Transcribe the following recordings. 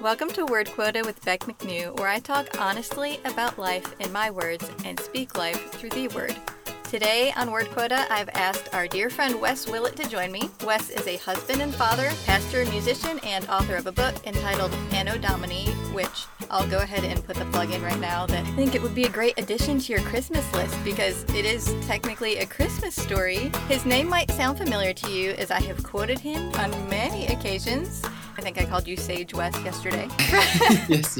Welcome to Word Quota with Beck McNew, where I talk honestly about life in my words and speak life through the word. Today on Word Quota, I've asked our dear friend Wes Willett to join me. Wes is a husband and father, pastor, musician, and author of a book entitled Anno Domini, which I'll go ahead and put the plug in right now that I think it would be a great addition to your Christmas list because it is technically a Christmas story. His name might sound familiar to you as I have quoted him on many occasions. I think I called you Sage West yesterday. yes.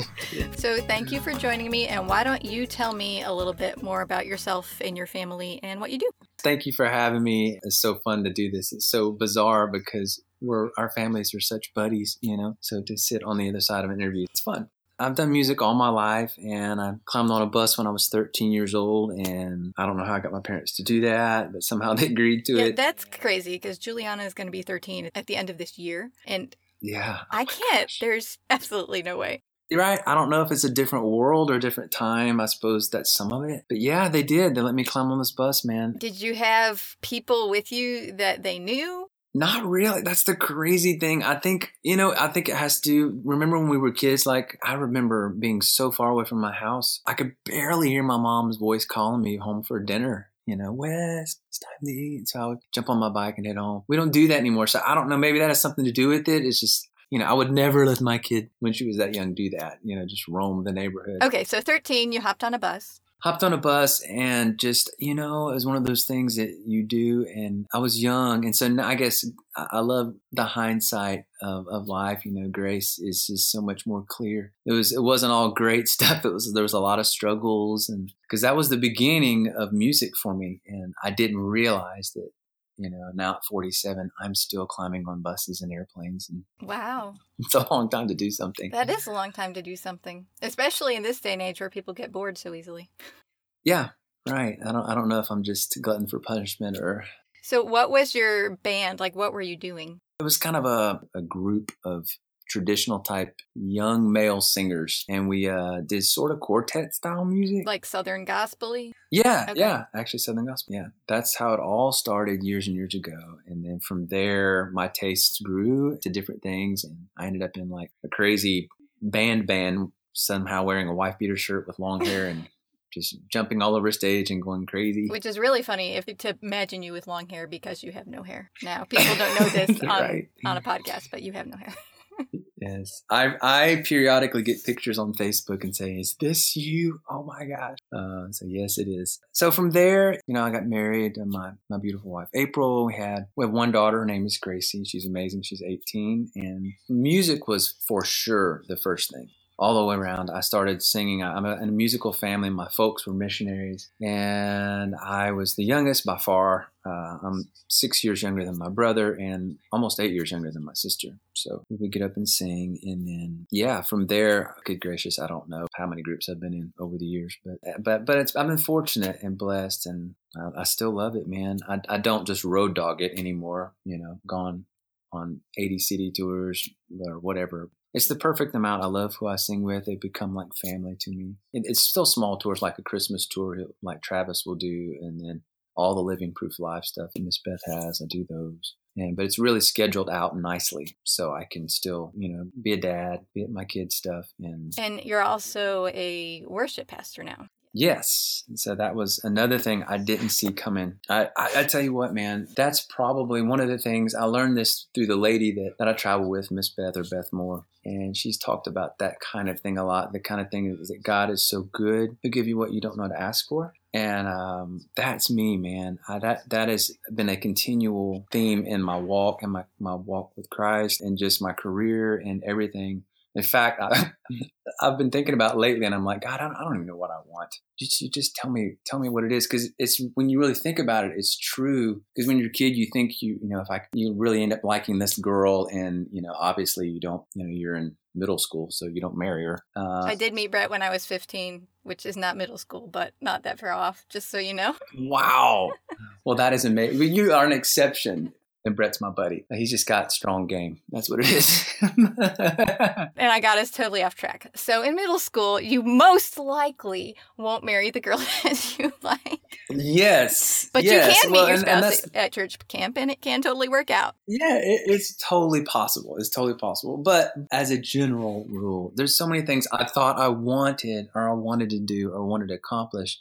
So thank you for joining me. And why don't you tell me a little bit more about yourself and your family and what you do? Thank you for having me. It's so fun to do this. It's so bizarre because we're our families are such buddies, you know. So to sit on the other side of an interview, it's fun. I've done music all my life and I climbed on a bus when I was 13 years old and I don't know how I got my parents to do that, but somehow they agreed to Yeah, it. that's crazy because Juliana is going to be 13 at the end of this year. And yeah. I can't. There's absolutely no way. You're right. I don't know if it's a different world or a different time. I suppose that's some of it. But yeah, they did. They let me climb on this bus, man. Did you have people with you that they knew? Not really. That's the crazy thing. I think, you know, I think it has to remember when we were kids, like I remember being so far away from my house. I could barely hear my mom's voice calling me home for dinner. You know, Wes, it's time to eat. So I would jump on my bike and head home. We don't do that anymore. So I don't know. Maybe that has something to do with it. It's just, you know, I would never let my kid, when she was that young, do that. You know, just roam the neighborhood Okay, so 13, you hopped on a bus. Hopped on a bus and just you know it was one of those things that you do. And i was young. And so i guess i I love the hindsight of, of life. You know grace is just so much more clear. It was it wasn't all great stuff. It was there was a lot of struggles and because that was the beginning of music for me. And i didn't realize that you know now at 47 i'm still climbing on buses and airplanes and Wow. it's a long time to do something That is a long time to do something, especially in this day and age where people get bored so easily. yeah right i don't i don't know if i'm just glutton for punishment or So, what was your band? Like, what were you doing? It was kind of a, a group of traditional type young male singers, and we uh, did sort of quartet style music. Like Southern gospel yeah, okay. yeah, actually Southern gospel. Yeah, that's how it all started years and years ago, and then from there, my tastes grew to different things, and I ended up in like a crazy band band, somehow wearing a wife beater shirt with long hair and. Just jumping all over stage and going crazy. Which is really funny if to imagine you with long hair because you have no hair. Now people don't know this on, Right. on a podcast, but you have no hair. Yes, I I periodically get pictures on Facebook and say, "Is this you?" Oh my gosh! Uh, so yes, it is. So from there, you know, I got married to my my beautiful wife April. We had we have one daughter. Her name is Gracie. She's amazing. She's 18, and music was for sure the first thing. All the way around, I started singing. I'm a, in a musical family. My folks were missionaries, and I was the youngest by far. Uh, I'm six years younger than my brother, and almost eight years younger than my sister. So we would get up and sing, and then yeah, from there, good gracious, I don't know how many groups I've been in over the years, but but but it's I've been fortunate and blessed, and I, I still love it, man. I I don't just road dog it anymore. You know, gone on 80 city tours or whatever. It's the perfect amount. I love who I sing with. They become like family to me. It, it's still small tours like a Christmas tour like Travis will do, and then all the Living Proof Live stuff that Miss Beth has. I do those. And but it's really scheduled out nicely, so I can still, you know, be a dad, be at my kids' stuff, and And you're also a worship pastor now. Yes. So that was another thing I didn't see coming. I, I, I tell you what, man, that's probably one of the things I learned this through the lady that, that I travel with, Miss Beth or Beth Moore. And she's talked about that kind of thing a lot. The kind of thing is that God is so good, He'll give you what you don't know to ask for. And um, that's me, man. I, that that has been a continual theme in my walk and my, my walk with Christ and just my career and everything. In fact, I, I've been thinking about lately, and I'm like, God, I don't, I don't even know what I want. Just, just tell me, tell me what it is, because it's when you really think about it, it's true. Because when you're a kid, you think you, you know, if I, you really end up liking this girl, and you know, obviously you don't, you know, you're in middle school, so you don't marry her. Uh, I did meet Brett when I was 15, which is not middle school, but not that far off, just so you know. wow. well, that is amazing. You are an exception. And Brett's my buddy. He's just got strong game. That's what it is. and I got us totally off track. So in middle school, you most likely won't marry the girl that you like. Yes. But yes. you can meet well, your and- and spouse at church camp and it can totally work out. Yeah, it, it's totally possible. It's totally possible. But as a general rule, there's so many things I thought I wanted or I wanted to do or wanted to accomplish,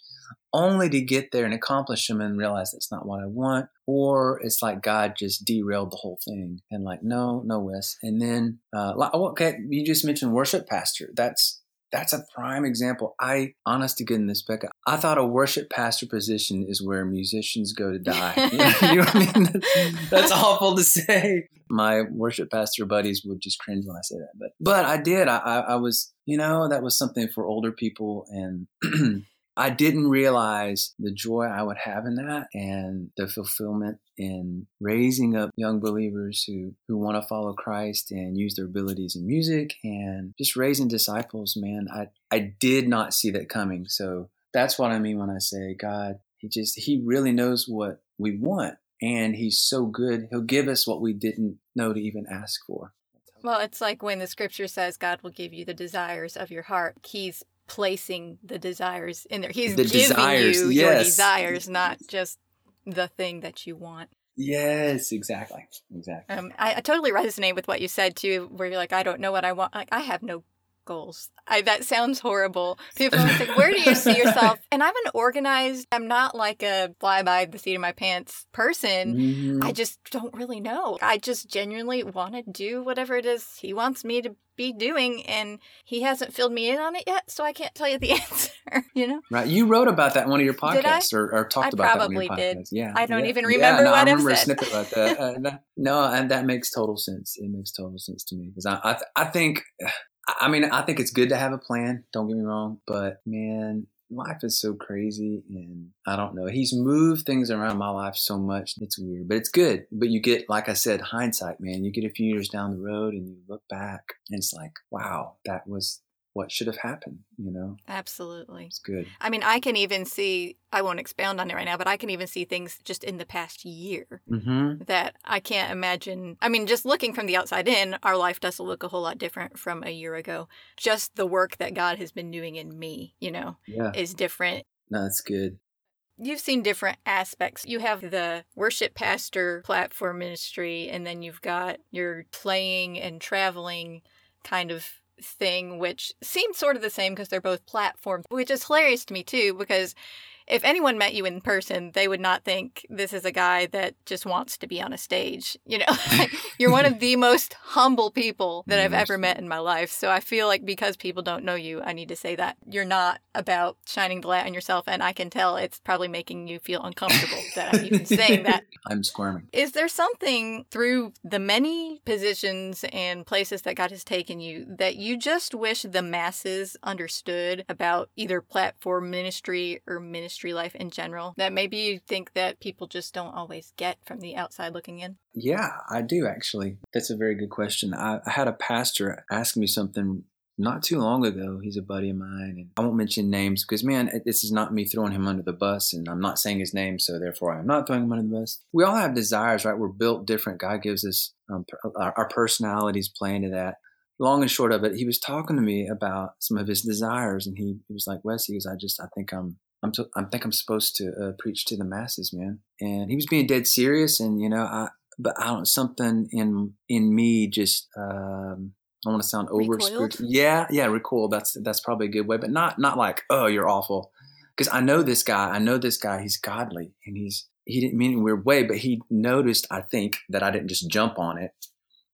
only to get there and accomplish them and realize that's not what I want. Or it's like God just derailed the whole thing and like, no, no, Wes. And then, uh, oh, okay, you just mentioned worship pastor. That's that's a prime example. I, honest to goodness, Becca, I thought a worship pastor position is where musicians go to die. you know what I mean? That's, that's awful to say. My worship pastor buddies would just cringe when I say that, but but I did. I, I, I was, you know, that was something for older people, and I didn't realize the joy I would have in that and the fulfillment in raising up young believers who, who want to follow Christ and use their abilities in music and just raising disciples, man. I, I did not see that coming. So that's what I mean when I say God, He just, He really knows what we want. And He's so good. He'll give us what we didn't know to even ask for. Well, it's like when the scripture says God will give you the desires of your heart. He's placing the desires in there. He's The giving desires, you your desires, not just the thing that you want. Yes, exactly. Exactly. Um, I, I totally resonate with what you said too, where you're like, I don't know what I want. Like, I have no goals. I, that sounds horrible. People always like, where do you see yourself? And I'm an organized. I'm not like a fly by the seat of my pants person. Mhm. I just don't really know. I just genuinely want to do whatever it is he wants me to be doing, and he hasn't filled me in on it yet, so I can't tell you the answer. You know, Right. You wrote about that in one of your Did podcasts or, or talked I about that in your probably did. podcasts. Yeah. I don't yeah. even Yeah, remember no, what I I've remember a said. snippet about that. Uh, that- No, and that makes total sense. It makes total sense to me because I, I, I think, I mean, I think it's good to have a plan. Don't get me wrong, but man, life is so crazy, and I don't know. He's moved things around my life so much. It's weird, but it's good. But you get, like I said, hindsight, man. You get a few years down the road, and you look back, and it's like, wow, that was what should have happened. You know, absolutely. it's good. I mean, I can even see. I won't expound on it right now, but I can even see things just in the past year Mm-hmm. that I can't imagine. I mean, just looking from the outside in, our life doesn't look a whole lot different from a year ago. Just the work that God has been doing in me, you know, Yeah. is different. No, that's good. You've seen different aspects. You have the worship pastor platform ministry, and then you've got your playing and traveling kind of thing, which seems sort of the same because they're both platforms, which is hilarious to me too, because if anyone met you in person, they would not think this is a guy that just wants to be on a stage. You know, you're one of the most humble people that I've ever met in my life. So I feel like because people don't know you, I need to say that you're not about shining the light on yourself. And I can tell it's probably making you feel uncomfortable that I'm even saying that. I'm squirming. Is there something through the many positions and places that God has taken you that you just wish the masses understood about either platform ministry or ministry life in general that maybe you think that people just don't always get from the outside looking in? Yeah, I do actually. That's a very good question. I, I had a pastor ask me something not too long ago. He's a buddy of mine, and I won't mention names because, man, this is not me throwing him under the bus, and I'm not saying his name, so therefore I'm not throwing him under the bus. We all have desires, right? We're built different. God gives us um, our, our personalities play into that. Long and short of it, he was talking to me about some of his desires, and he, he was like, "Wes, he goes, I just, I think I'm I'm t- I think I'm supposed to uh, preach to the masses, man. And he was being dead serious, and you know, I but I don't something in in me just um, I want to sound over spiritual. Yeah, yeah, recoil. That's that's probably a good way, but not not like oh you're awful, because I know this guy. I know this guy. He's godly, and he's he didn't mean it in a weird way, but he noticed I think that I didn't just jump on it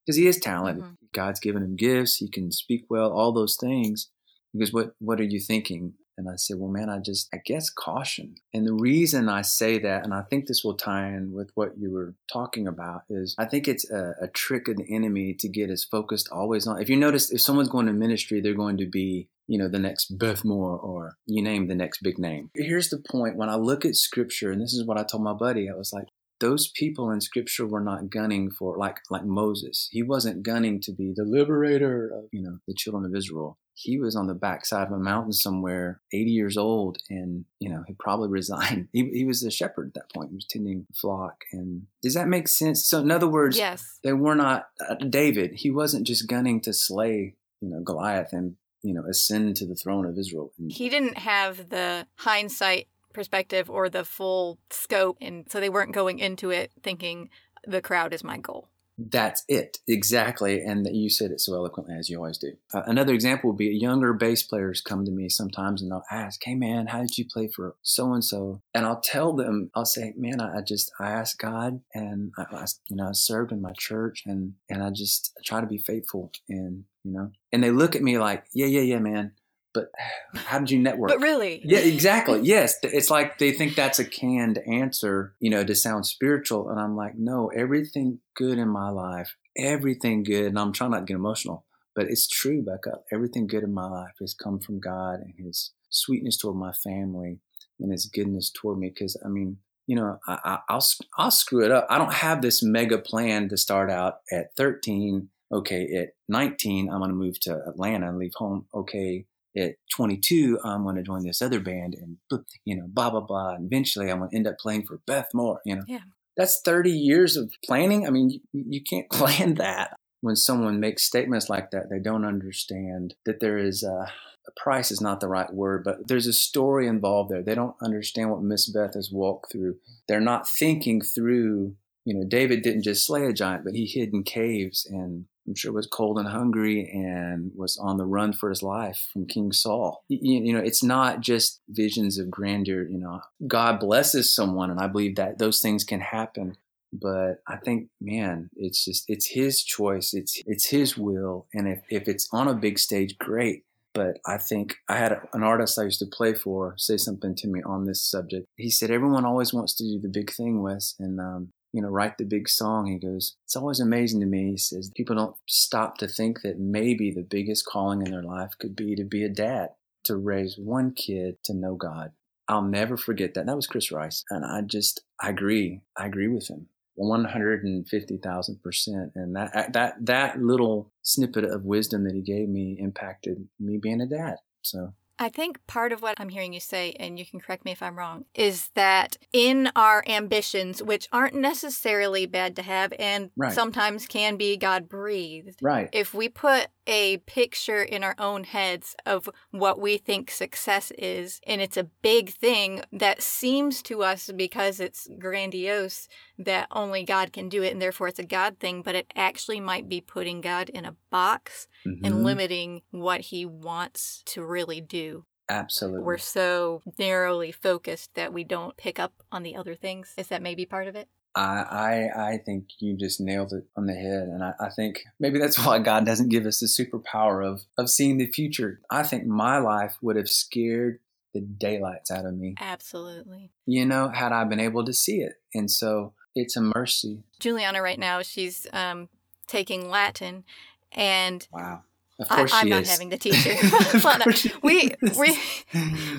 because he is talented. Mhm. God's given him gifts. He can speak well. All those things. He goes, what What are you thinking? And I said, well, man, I just, I guess caution. And the reason I say that, and I think this will tie in with what you were talking about, is I think it's a, a trick of the enemy to get us focused always on. If you notice, if someone's going to ministry, they're going to be, you know, the next Beth Moore or you name the next big name. Here's the point. When I look at scripture, and this is what I told my buddy, I was like, those people in scripture were not gunning for like like Moses. He wasn't gunning to be the liberator of, you know, the children of Israel. He was on the backside of a mountain somewhere, 80 years old, and you know he probably resigned. He, he was a shepherd at that point. He was tending the flock. And does that make sense? So in other words, Yes. they were not uh, David. He wasn't just gunning to slay you know Goliath and you know ascend to the throne of Israel. And He didn't have the hindsight perspective or the full scope, and so they weren't going into it thinking the crowd is my goal. That's it exactly, and that you said it so eloquently as you always do. Uh, another example would be younger bass players come to me sometimes and they'll ask, "Hey man, how did you play for so and so?" And I'll tell them, I'll say, "Man, I, I just I asked God, and I, I you know I served in my church, and and I just try to be faithful, and you know." And they look at me like, "Yeah, yeah, yeah, man." But how did you network? But really, Yeah, exactly. Yes. It's like they think that's a canned answer, you know, to sound spiritual. And I'm like, no, everything good in my life, everything good. And I'm trying not to get emotional, but it's true, Becca. Everything good in my life has come from God and his sweetness toward my family and his goodness toward me. Cause I mean, you know, I, I, I'll, I'll screw it up. I don't have this mega plan to start out at 13. Okay. At 19, I'm going to move to Atlanta and leave home. Okay at 22, I'm going to join this other band and, you know, blah, blah, blah. And eventually I'm going to end up playing for Beth Moore, you know. Yeah. That's 30 years of planning. I mean, you, you can't plan that. When someone makes statements like that, they don't understand that there is a, a price is not the right word, but there's a story involved there. They don't understand what Miss Beth has walked through. They're not thinking through, you know, David didn't just slay a giant, but he hid in caves and I'm sure was cold and hungry and was on the run for his life from King Saul. You, you, know, it's not just visions of grandeur. You know, God blesses someone, and I believe that those things can happen. But I think, man, it's just it's His choice. It's it's His will, and if if it's on a big stage, great. But I think I had an artist I used to play for say something to me on this subject. He said, "Everyone always wants to do the big thing, Wes, and um, you know, write the big song. He goes, It's always amazing to me. He says, people don't stop to think that maybe the biggest calling in their life could be to be a dad, to raise one kid to know God. I'll never forget that. That was Chris Rice. And I just, I agree. I agree with him. 150,000%. And that, that, that little snippet of wisdom that he gave me impacted me being a dad. So I think part of what I'm hearing you say, and you can correct me if I'm wrong, is that in our ambitions, which aren't necessarily bad to have and Right. sometimes can be God breathed, Right. if we put a picture in our own heads of what we think success is, and it's a big thing that seems to us because it's grandiose that only God can do it and therefore it's a God thing, but it actually might be putting God in a box and Mhm. limiting what he wants to really do. Absolutely. We're so narrowly focused that we don't pick up on the other things. Is that maybe part of it? I, I I think you just nailed it on the head, and I, I think maybe that's why God doesn't give us the superpower of of seeing the future. I think my life would have scared the daylights out of me, Absolutely. you know, had I been able to see it. And so it's a mercy. Juliana, right now, she's um, taking Latin, and Wow. Of I, course I'm she not having to teach her. Of Well, no, course she we we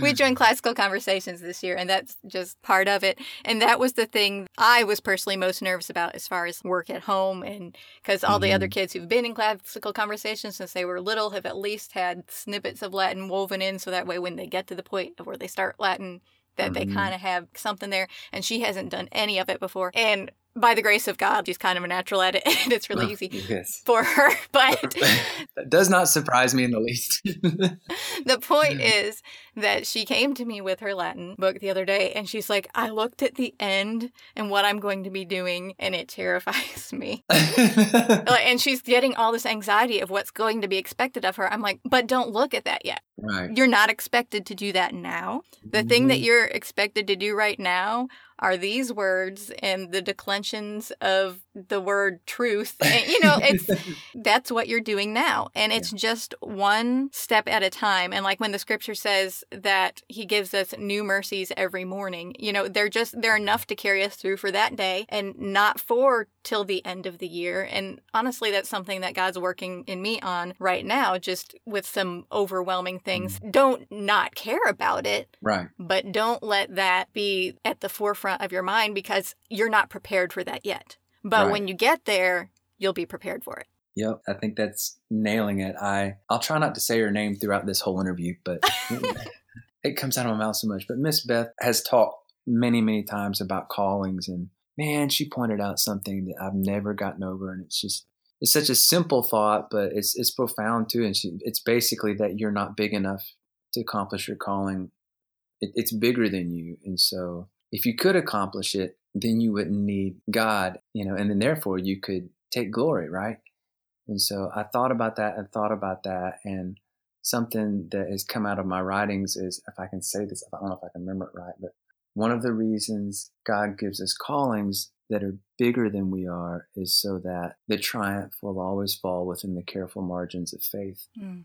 we joined classical conversations this year, and that's just part of it. And that was the thing I was personally most nervous about as far as work at home, and because all the Mm-hmm. other kids who've been in classical conversations since they were little have at least had snippets of Latin woven in, so that way when they get to the point of where they start Latin, that they Mhm. kind of have something there. And she hasn't done any of it before, and by the grace of God, she's kind of a natural at it, and it's really Oh, easy Yes. for her. But that does not surprise me in the least. the point is that she came to me with her Latin book the other day and she's like, I looked at the end and what I'm going to be doing and it terrifies me. And she's getting all this anxiety of what's going to be expected of her. I'm like, but don't look at that yet. right. You're not expected to do that now. The thing that Mhm. you're expected to do right now are these words and the declensions of the word truth. And, you know, it's that's what you're doing now. And it's just one step at a time. And like when the scripture says that he gives us new mercies every morning, you know, they're just, they're enough to carry us through for that day and not for till the end of the year. And honestly, that's something that God's working in me on right now, just with some overwhelming things. Mm. Don't not care about it, right. but don't let that be at the forefront of your mind because you're not prepared for that yet. But Right. when you get there, you'll be prepared for it. Yep, I think that's nailing it. I I'll try not to say her name throughout this whole interview, but it comes out of my mouth so much. But Miss Beth has talked many, many times about callings, and man, she pointed out something that I've never gotten over, and it's just it's such a simple thought, but it's it's profound too. And she, it's basically that you're not big enough to accomplish your calling. It, it's bigger than you, and so if you could accomplish it, then you wouldn't need God, you know, and then therefore you could take glory, right? And so I thought about that and thought about that. And something that has come out of my writings is, if I can say this, I don't know if I can remember it right, but one of the reasons God gives us callings that are bigger than we are is so that the triumph will always fall within the careful margins of faith. Mm.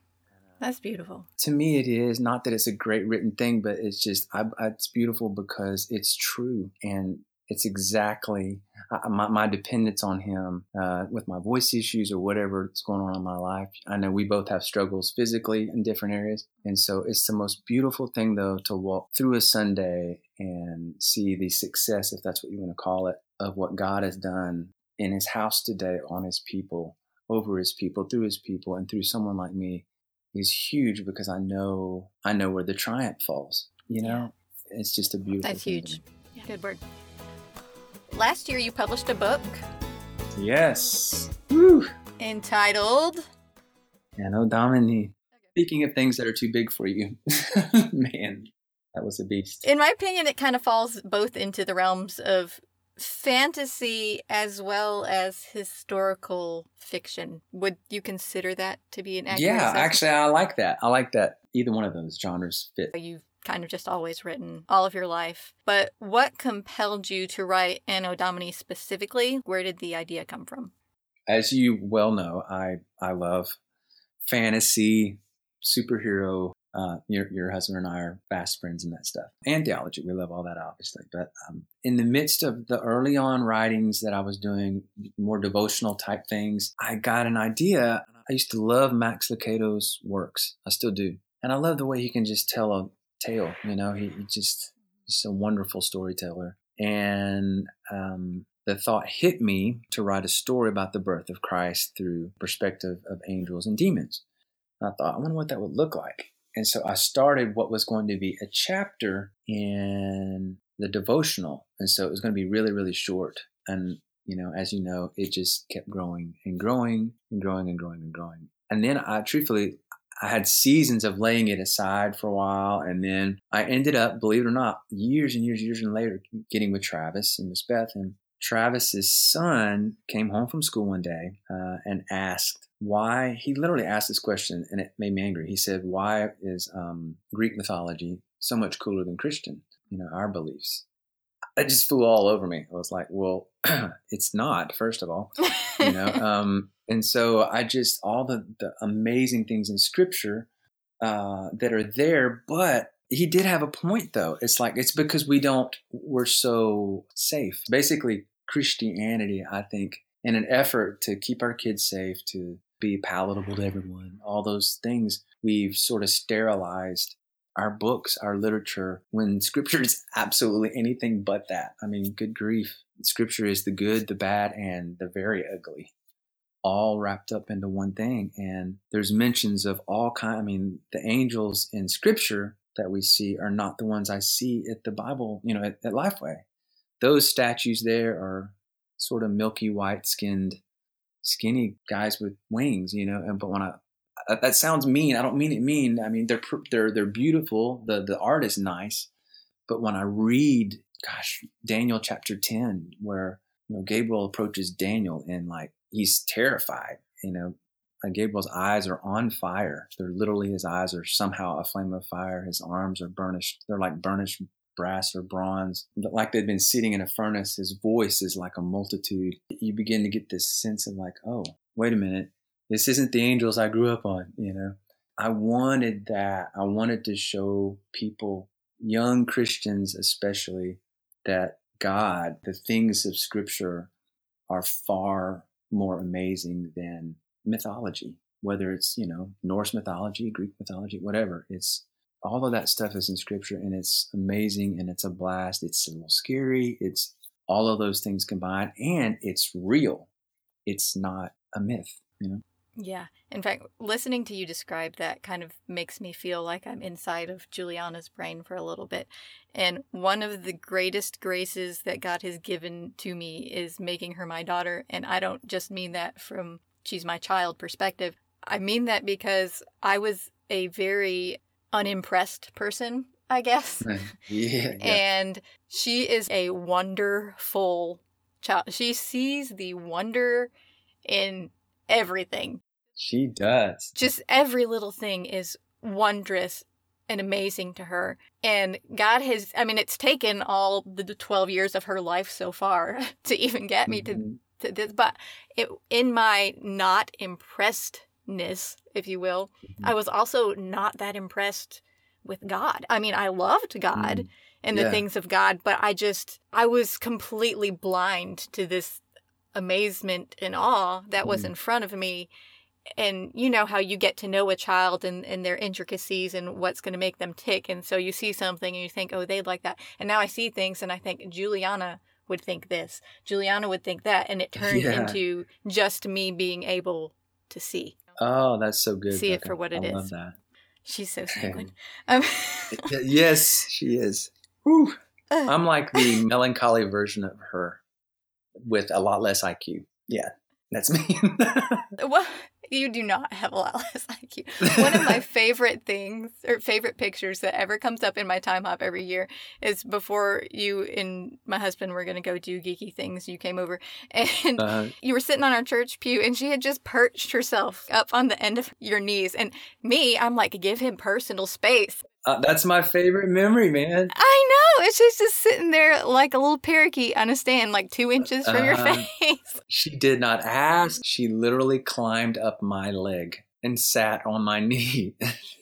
That's beautiful. To me, it is not that it's a great written thing, but it's just I, it's beautiful because it's true and it's exactly uh, my, my, dependence on him uh, with my voice issues or whatever whatever's going on in my life. I know we both have struggles physically in different areas. And so it's the most beautiful thing, though, to walk through a Sunday and see the success, if that's what you want to call it, of what God has done in his house today on his people, over his people, through his people, and through someone like me is huge because I know I know where the triumph falls. You know, yeah. it's just a beautiful. That's huge. Yeah. Good word last year you published a book. Yes. Woo. Entitled Anno Domini. Speaking of things that are too big for you, man, that was a beast. In my opinion, it kind of falls both into the realms of fantasy as well as historical fiction. Would you consider that to be an accurate? Yeah, assessment? actually, I like that. I like that. Either one of those genres fit. You've kind of just always written all of your life. But what compelled you to write Anno Domini specifically? Where did the idea come from? As you well know, I I love fantasy, superhero. Uh, your your husband and I are fast friends and that stuff, and theology. We love all that, obviously. But um, in the midst of the early on writings that I was doing, more devotional type things, I got an idea. I used to love Max Lucado's works. I still do. And I love the way he can just tell a tale. You know, he, he just just a wonderful storyteller. And um, the thought hit me to write a story about the birth of Christ through perspective of angels and demons. And I thought, I wonder what that would look like. And so I started what was going to be a chapter in the devotional. And so it was going to be really, really short. And, you know, as you know, it just kept growing and growing and growing and growing and growing. And then I truthfully, I had seasons of laying it aside for a while, and then I ended up, believe it or not, years and years, and years and later, getting with Travis and Miss Beth. And Travis's son came home from school one day uh, and asked why. He literally asked this question, and it made me angry. He said, "Why is um, Greek mythology so much cooler than Christian? You know, our beliefs." It just flew all over me. I was like, "Well, it's not. First of all, you know." Um, and so I just all the, the amazing things in scripture uh, that are there, but he did have a point though. It's like it's because we don't we're so safe. Basically, Christianity, I think, in an effort to keep our kids safe, to be palatable to everyone, all those things, we've sort of sterilized our books, our literature, when scripture is absolutely anything but that. I mean, good grief. Scripture is the good, the bad, and the very ugly all wrapped up into one thing. And there's mentions of all kind. I mean, the angels in Scripture that we see are not the ones I see at the Bible. You know, at, at Lifeway. Those statues there are sort of milky white skinned, skinny guys with wings. You know, and but when I that sounds mean. I don't mean it mean. I mean they're they're they're beautiful. The the art is nice, but when I read, gosh, Daniel chapter ten, where you know Gabriel approaches Daniel and like he's terrified. You know, Gabriel's eyes are on fire. They're literally his eyes are somehow a flame of fire. His arms are burnished. They're like burnished brass or bronze, like they've been sitting in a furnace. His voice is like a multitude. You begin to get this sense of like, oh, wait a minute, this isn't the angels I grew up on. You know, I wanted that. I wanted to show people, young Christians especially, that God, the things of Scripture, are far more amazing than mythology, whether it's, you know, Norse mythology, Greek mythology, whatever. It's all of that stuff is in scripture and it's amazing and it's a blast. It's a little scary. It's all of those things combined and it's real. It's not a myth, you know? Yeah. In fact, listening to you describe that kind of makes me feel like I'm inside of Juliana's brain for a little bit. And one of the greatest graces that God has given to me is making her my daughter. And I don't just mean that from she's my child perspective. I mean that because I was a very unimpressed person, I guess. yeah, yeah. And she is a wonderful child. She sees the wonder in everything. She does. Just every little thing is wondrous and amazing to her. And God has, I mean, it's taken all the 12 years of her life so far to even get me Mhm. to, to this. But it, in my not impressedness, if you will, Mm-hmm. I was also not that impressed with God. I mean, I loved God Mm. and the Yeah. things of God, but I just, I was completely blind to this amazement and awe that was Mm. in front of me. And you know how you get to know a child and, and their intricacies and what's going to make them tick. And so you see something and you think, oh, they'd like that. And now I see things and I think Juliana would think this, Juliana would think that. And it turned Yeah. into just me being able to see. Oh, that's so good. See it for what it I is. love that. She's so sanguine. Um, yes, she is. Whew. I'm like the melancholy version of her with a lot less IQ. Yeah, that's me. well, you do not have a lot less IQ. One of my favorite things or favorite pictures that ever comes up in my Timehop every year is before you and my husband were going to go do geeky things. You came over and uh, you were sitting on our church pew and she had just perched herself up on the end of your knees. And me, I'm like, give him personal space. Uh, that's my favorite memory, man. I know. And she's just sitting there like a little parakeet on a stand, like two inches from your Uh-huh. face. She did not ask. She literally climbed up my leg and sat on my knee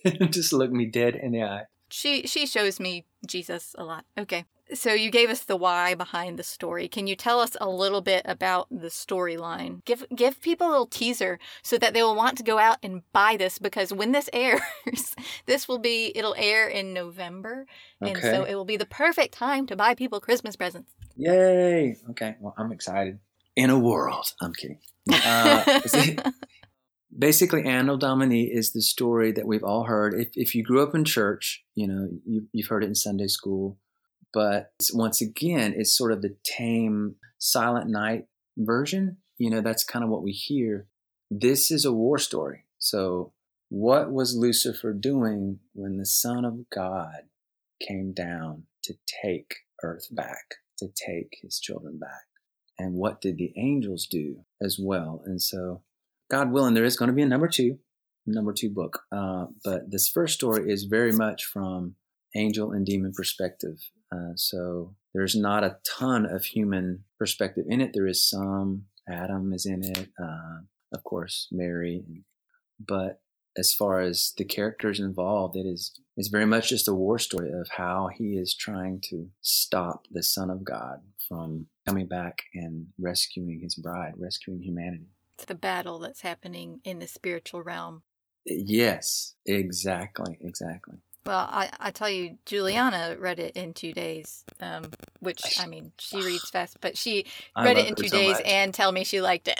and just looked me dead in the eye. She she shows me Jesus a lot. Okay. So you gave us the why behind the story. Can you tell us a little bit about the storyline? Give give people a little teaser so that they will want to go out and buy this because when this airs, this will be it'll air in November. And so it will be the perfect time to buy people Christmas presents. Yay. Okay. Well, I'm excited. In a world. I'm kidding. Uh, see, basically, Anno Domini is the story that we've all heard. If, if you grew up in church, you know, you, you've heard it in Sunday school. But once again, it's sort of the tame Silent Night version. You know, that's kind of what we hear. This is a war story. So, what was Lucifer doing when the Son of God came down to take Earth back, to take his children back? And what did the angels do as well? And so, God willing, there is going to be a number two, number two book. Uh, but this first story is very much from angel and demon perspective. Uh, so there's not a ton of human perspective in it. There is some. Adam is in it, uh, of course, Mary. But as far as the characters involved, it is is very much just a war story of how he is trying to stop the Son of God from coming back and rescuing his bride, rescuing humanity. It's the battle that's happening in the spiritual realm. Yes, exactly, exactly. Well, I, I tell you, Juliana read it in two days, um, which I mean, she reads fast, but she read it in two so days much. and tell me she liked it.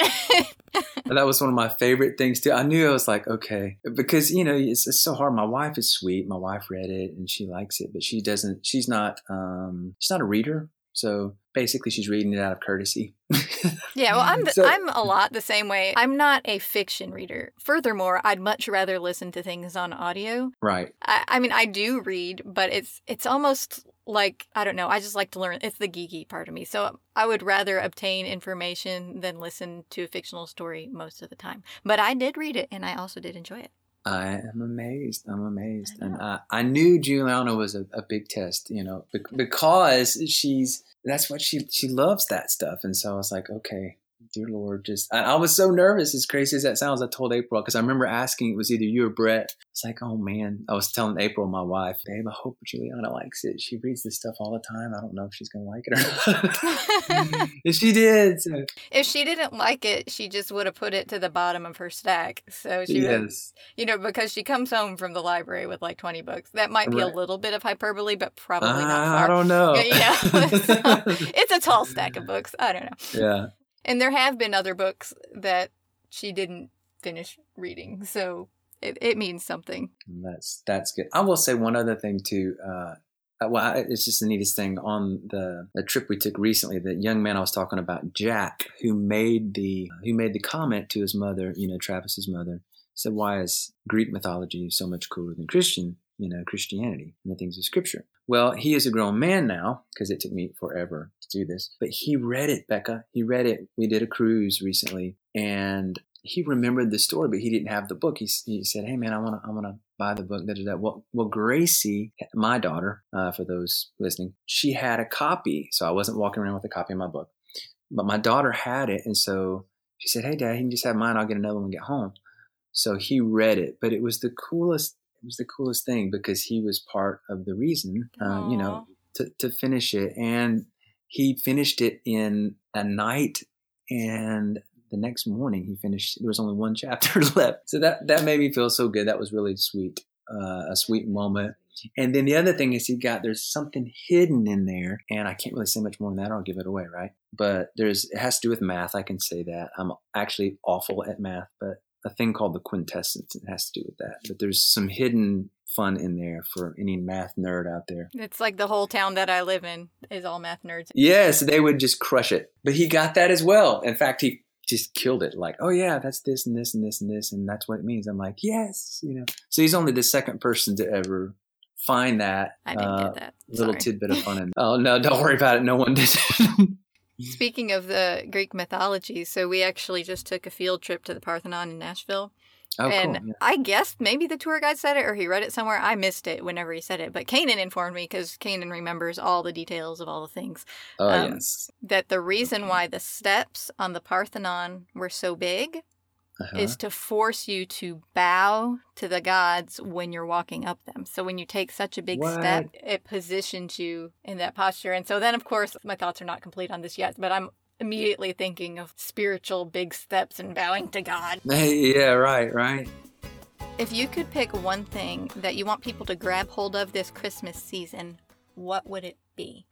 That was one of my favorite things too. I knew I was like, okay, because you know it's, it's so hard. My wife is sweet. My wife read it and she likes it, but she doesn't. She's not. Um, she's not a reader. So basically, she's reading it out of courtesy. yeah, well, I'm the, So- I'm a lot the same way. I'm not a fiction reader. Furthermore, I'd much rather listen to things on audio. right. I, I mean, I do read, but it's it's almost like I don't know. I just like to learn. It's the geeky part of me. So I would rather obtain information than listen to a fictional story most of the time. But I did read it, and I also did enjoy it. I am amazed. I'm amazed, I and. I, I knew Juliana was a, a big test. You know, because she's that's what she she loves that stuff, and so I was like, okay, dear Lord, just I, I was so nervous. As crazy as that sounds, I told April because I remember asking it was either you or Brett. It's like, oh man, I was telling April, my wife, babe, I hope Juliana likes it. She reads this stuff all the time. I don't know if she's gonna like it or not. and she did. So, If she didn't like it, she just would have put it to the bottom of her stack. So she yes. you know, because she comes home from the library with like 20 books. That might be Right. a little bit of hyperbole, but probably not I, far. I don't know. Yeah, so- it's a tall stack of books. I don't know. yeah. And there have been other books that she didn't finish reading. So it, it means something. That's that's good. I will say one other thing too. Uh, well, it's just the neatest thing on the, the trip we took recently. The young man I was talking about, Jack, who made the who made the comment to his mother, you know, Travis's mother, said, "Why is Greek mythology so much cooler than Christian, you know, Christianity and the things of Scripture?" Well, he is a grown man now because it took me forever to do this, but he read it, Becca. He read it. We did a cruise recently, and he remembered the story, but he didn't have the book. He, he said, "Hey, man, I want to, I want to buy the book." That. Well, well, Gracie, my daughter, uh, for those listening, she had a copy, so I wasn't walking around with a copy of my book, but my daughter had it, and so she said, "Hey, Dad, you can just have mine. I'll get another one we get home." So he read it, but it was the coolest. It was the coolest thing because he was part of the reason, uh, you know, to to finish it, and he finished it in a night and the next morning he finished there was only one chapter left. So that that made me feel so good. That was really sweet uh, a sweet moment. And then the other thing is he got there's something hidden in there and i can't really say much more than that. Or i'll give it away right? But there's it has to do with math. I can say that. I'm actually awful at math but a thing called the quintessence it has to do with that but there's some hidden fun in there for any math nerd out there. It's like the whole town that I live in is all math nerds. Yes, they would just crush it. But he got that as well. In fact, he just killed it. Like, oh yeah, that's this and this and this and this, and that's what it means. I'm like, yes, you know. So he's only the second person to ever find that. I didn't uh, get that. Little tidbit of fun. And oh no, don't worry about it. No one did. Speaking of the Greek mythology, so we actually just took a field trip to the Parthenon in Nashville. Oh, and cool. yeah. I guess maybe the tour guide said it or he read it somewhere. I missed it whenever he said it, but Kanan informed me because Kanan remembers all the details of all the things. Oh, um, yes. That the reason why the steps on the Parthenon were so big uh-huh. is to force you to bow to the gods when you're walking up them. So when you take such a big what? step, it positions you in that posture. And so then, of course, my thoughts are not complete on this yet, but I'm immediately thinking of spiritual big steps and bowing to God. yeah, right, right. If you could pick one thing that you want people to grab hold of this Christmas season, what would it be?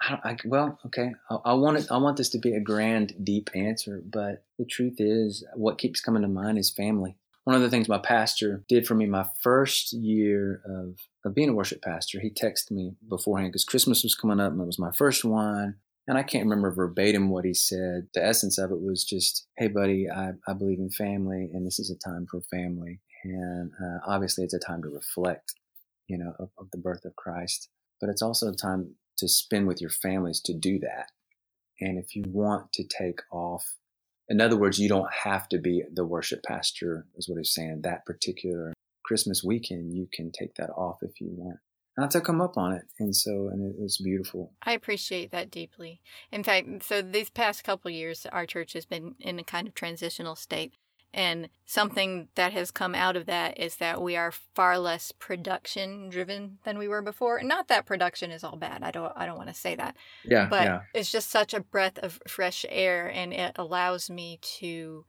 I, I, well, okay. I, I, want it. I want this to be a grand, deep answer, but the truth is, what keeps coming to mind is family. One of the things my pastor did for me my first year of, of being a worship pastor, he texted me beforehand because Christmas was coming up and it was my first one and I can't remember verbatim what he said. The essence of it was just, hey, buddy, I, I believe in family, and this is a time for family. And uh, obviously, it's a time to reflect, you know, of, of the birth of Christ. But it's also a time to spend with your families to do that. And if you want to take off, in other words, you don't have to be the worship pastor, is what he's saying. That particular Christmas weekend, you can take that off if you want. Not to come up on it. And so and it was beautiful. I appreciate that deeply. In fact so these past couple years our church has been in a kind of transitional state and something that has come out of that is that we are far less production driven than we were before And not that production is all bad i don't i don't want to say that yeah but yeah. it's just such a breath of fresh air and it allows me to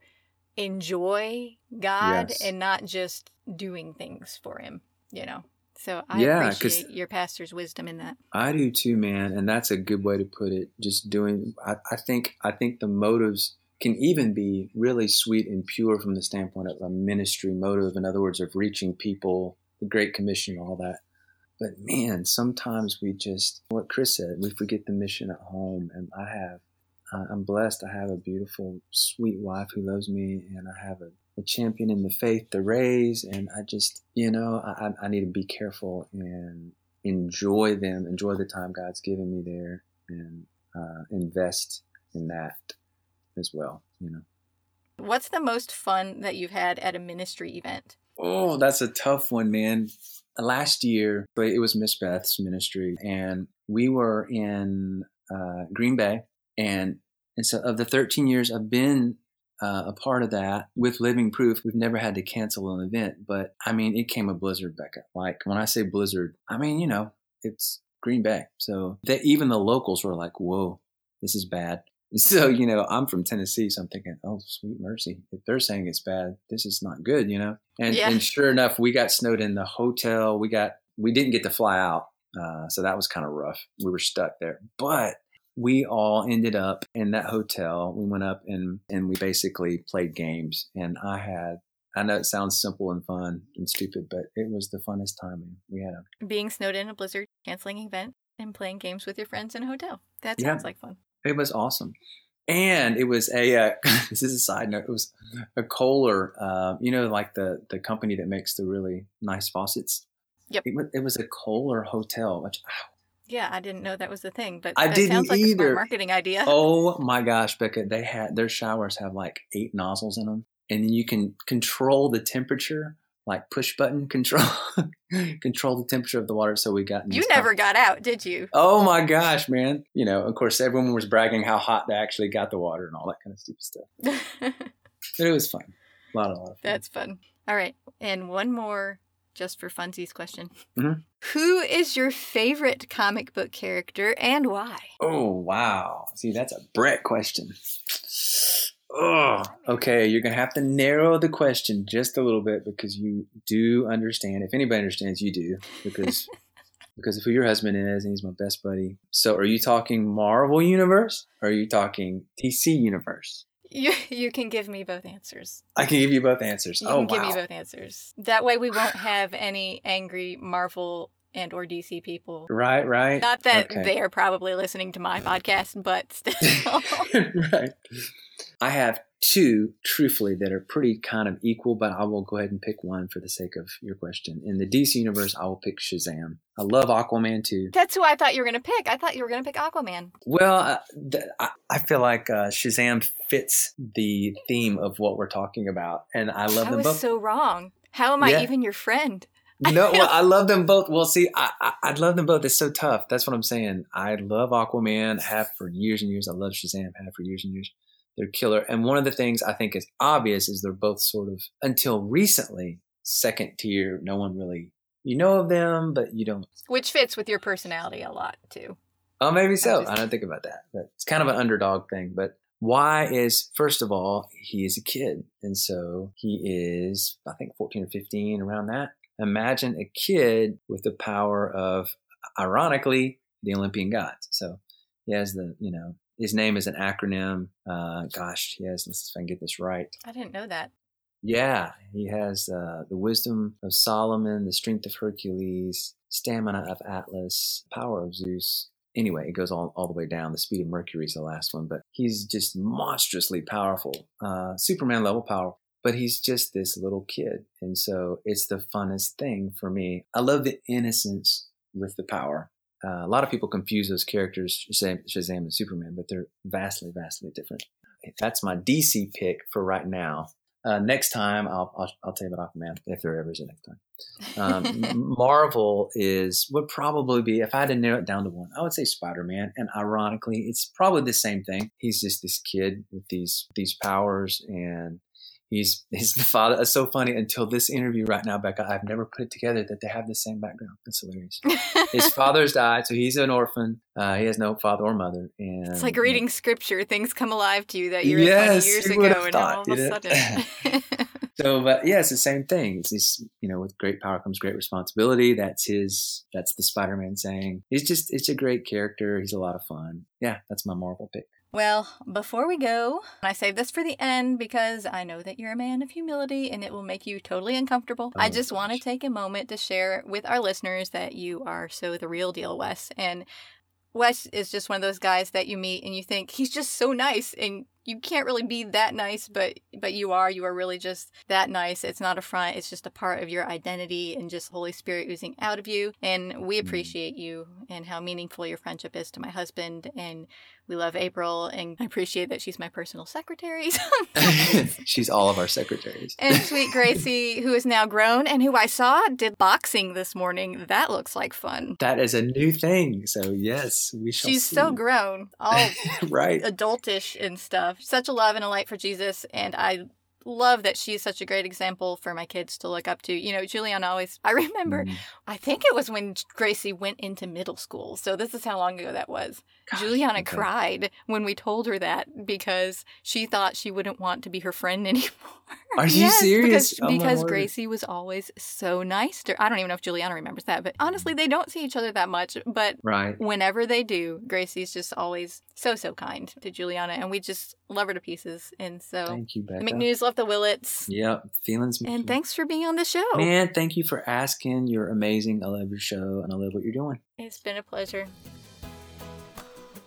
enjoy god yes. and not just doing things for him you know so I yeah, appreciate your pastor's wisdom in that. I do too, man, and that's a good way to put it. Just doing, I, I think, I think the motives can even be really sweet and pure from the standpoint of a ministry motive. In other words, of reaching people, the Great Commission, all that. But man, sometimes we just, what Chris said, we forget the mission at home. And I have, I'm blessed. I have a beautiful, sweet wife who loves me, and I have a a champion in the faith to raise. And I just, you know, I, I need to be careful and enjoy them, enjoy the time God's given me there, and uh, invest in that as well, you know. What's the most fun that you've had at a ministry event? Oh, that's a tough one, man. Last year, it was Miss Beth's ministry, and we were in uh, Green Bay. And, and so, of the 13 years I've been uh, a part of that with Living Proof. We've never had to cancel an event, but I mean, it came a blizzard, Becca. Like when I say blizzard, I mean, you know, it's Green Bay. So that even the locals were like, whoa, this is bad. So, you know, I'm from Tennessee, so I'm thinking, oh, sweet mercy. If they're saying it's bad, this is not good, you know? And, yeah. and sure enough, we got snowed in the hotel. We got, we didn't get to fly out. Uh, so that was kind of rough. We were stuck there. But we all ended up in that hotel. We went up and and we basically played games. And I had I know it sounds simple and fun and stupid, but it was the funnest time we had. A, Being snowed in a blizzard, canceling an event, and playing games with your friends in a hotel. That Yeah. sounds like fun. It was awesome, and it was a. Uh, this is a side note. It was a Kohler. Uh, you know, like the the company that makes the really nice faucets. Yep. It, wa- it was a Kohler hotel, which Yeah, I didn't know that was the thing, but I didn't sounds like a either. smart marketing idea. Oh my gosh, Becca, they had their showers have like eight nozzles in them, and then you can control the temperature, like push button control, control the temperature of the water. So we got you never got out, did you? Oh my gosh, man! You know, of course, everyone was bragging how hot they actually got the water and all that kind of stupid stuff. But it was fun, a lot, a lot of fun. That's fun. All right, and one more just for funsies question. Mhm. Who is your favorite comic book character and why? Oh wow! See, that's a Brett question. Oh, okay. You're gonna have to narrow the question just a little bit because you do understand. If anybody understands, you do because because of who your husband is, and he's my best buddy. So, are you talking Marvel Universe? Or are you talking DC Universe? You you can give me both answers. I can give you both answers. You oh can give wow! me both answers. That way we won't have any angry Marvel and or DC people. Right, right. Not that Okay. they are probably listening to my podcast, but still. right. I have two, truthfully, that are pretty kind of equal, but I will go ahead and pick one for the sake of your question. In the DC universe, I will pick Shazam. I love Aquaman too. That's who I thought you were going to pick. I thought you were going to pick Aquaman. Well, uh, th- I, feel like uh, Shazam fits the theme of what we're talking about, and I love I them was both. so wrong. How am I even your friend? no, well, I love them both. Well, see, I, I I love them both. It's so tough. That's what I'm saying. I love Aquaman. Have for years and years. I love Shazam. Have for years and years. They're killer. And one of the things I think is obvious is they're both sort of until recently second tier. No one really you know of them, but you don't. Which fits with your personality a lot, too. Oh, maybe so. I don't think about that, but it's kind of an underdog thing. But why is first of all he is a kid, and so he is I think fourteen or fifteen around that. Imagine a kid with the power of, ironically, the Olympian gods. So he has the you know his name is an acronym. Uh, gosh, he has. Let's see if I can get this right. I didn't know that. Yeah, he has uh, the wisdom of Solomon, the strength of Hercules, stamina of Atlas, power of Zeus. Anyway, it goes all, all the way down. The speed of Mercury is the last one, but he's just monstrously powerful, uh, Superman level power. But he's just this little kid, and so it's the funnest thing for me. I love the innocence with the power. Uh, a lot of people confuse those characters, Shazam, Shazam and Superman, but they're vastly, vastly different. That's my DC pick for right now. Uh, next time, I'll, I'll I'll tell you about Aquaman if there ever is a next time. Um, Marvel is would probably be if I had to narrow it down to one, I would say Spider Man. And ironically, it's probably the same thing. He's just this kid with these these powers, and he's he's the father. It's so funny until this interview right now, Becca. I've never put it together that they have the same background. That's hilarious. His father's died, so he's an orphan. Uh, he has no father or mother, and It's like reading scripture. Things come alive to you that you read Yes, 20 years ago, and thought, all of a you know? sudden. So, but yeah, it's the same thing. It's this, you know, with great power comes great responsibility. That's his, that's the Spider-Man saying. He's just, it's a great character. He's a lot of fun. Yeah, that's my Marvel pick. Well, before we go, I save this for the end because I know that you're a man of humility and it will make you totally uncomfortable. I Oh, just want to take a moment to share with our listeners that you are so the real deal, Wes. And Wes is just one of those guys that you meet and you think he's just so nice and you can't really be that nice but but you are you are really just that nice it's not a front it's just a part of your identity and just holy spirit oozing out of you and we mm-hmm. appreciate you and how meaningful your friendship is to my husband and we love april and i appreciate that she's my personal secretary She's all of our secretaries. and sweet gracie who is now grown and who i saw did boxing this morning that looks like fun That is a new thing. So yes, we shall. she's so grown all right. adultish and stuff. Such a love and a light for Jesus, and I love that she's such a great example for my kids to look up to. You know, Juliana always, I remember, Mm. I think it was when Gracie went into middle school. So this is how long ago that was. Gosh, Juliana okay. cried when we told her that because she thought she wouldn't want to be her friend anymore. Are you Yes, serious? Because, Oh, because. Gracie was always so nice to her. I don't even know if Juliana remembers that, but honestly, they don't see each other that much. But Right. whenever they do, Gracie's just always so, so kind to Juliana, and we just love her to pieces. And so Thank you, Becca. McNews love the Willets. Yep. Feelings. And thanks for being on the show. Man, thank you for asking. You're amazing. I love your show and I love what you're doing. It's been a pleasure.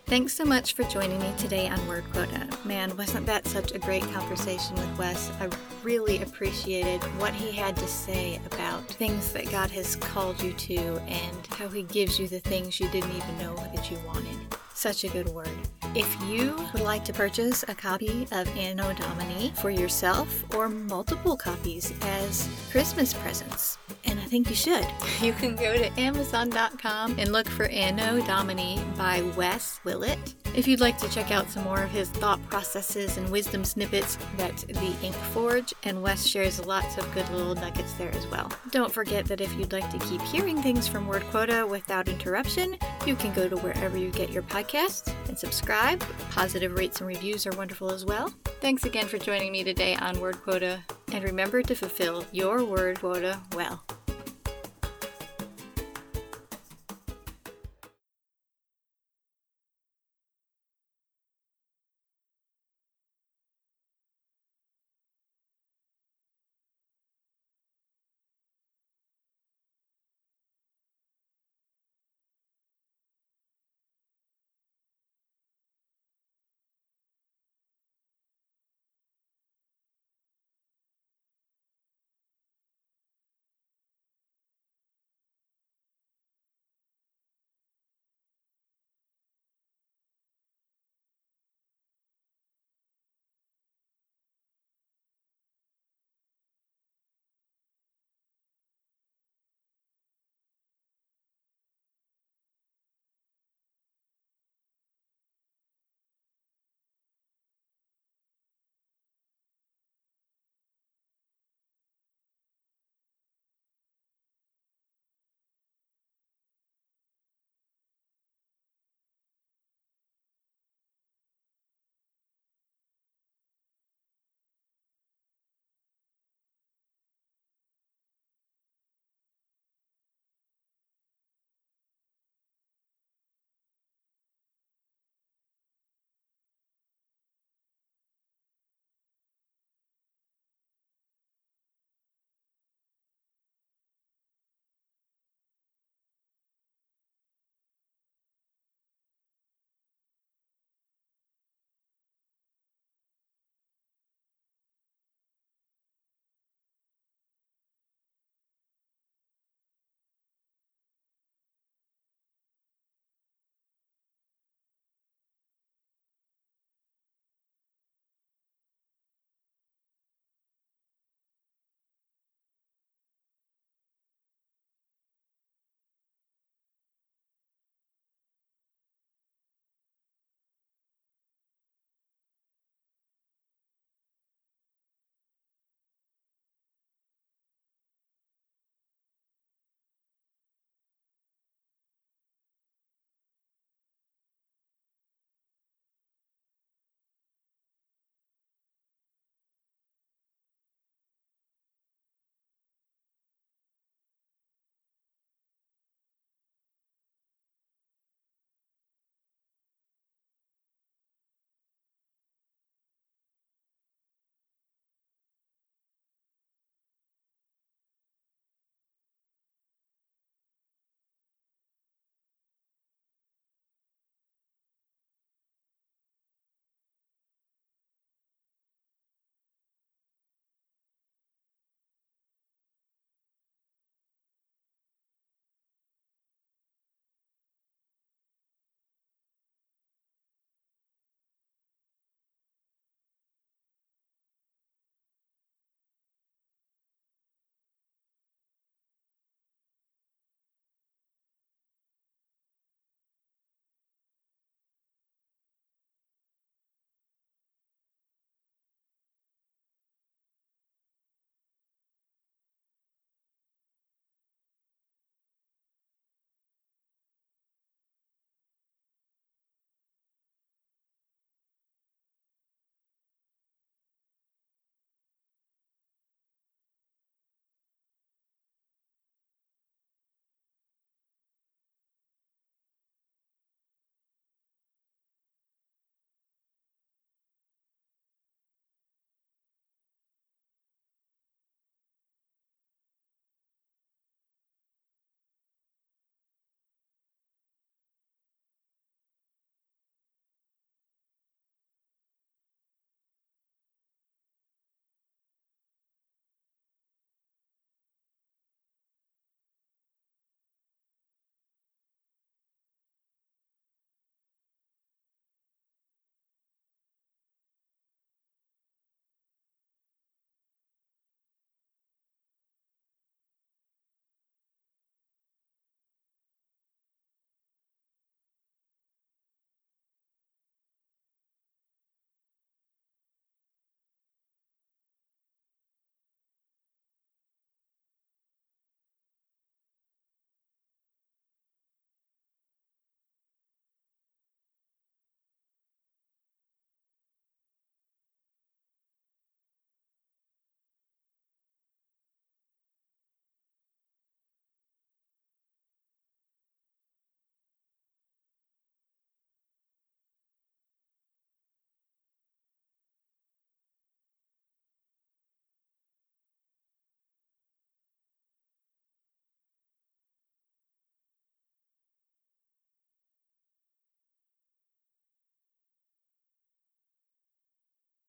Thanks so much for joining me today on Word Quota. Man, wasn't that such a great conversation with Wes? I really appreciated what he had to say about things that God has called you to and how he gives you the things you didn't even know that you wanted. Such a good word. If you would like to purchase a copy of Anno Domini for yourself or multiple copies as Christmas presents, and I think you should, you can go to Amazon.com and look for Anno Domini by Wes Willett. If you'd like to check out some more of his thought processes and wisdom snippets, that's the Ink Forge, and Wes shares lots of good little nuggets there as well. Don't forget that if you'd like to keep hearing things from Word Quota without interruption, you can go to wherever you get your podcasts and subscribe. Positive rates and reviews are wonderful as well. Thanks again for joining me today on Word Quota, and remember to fulfill your word quota well.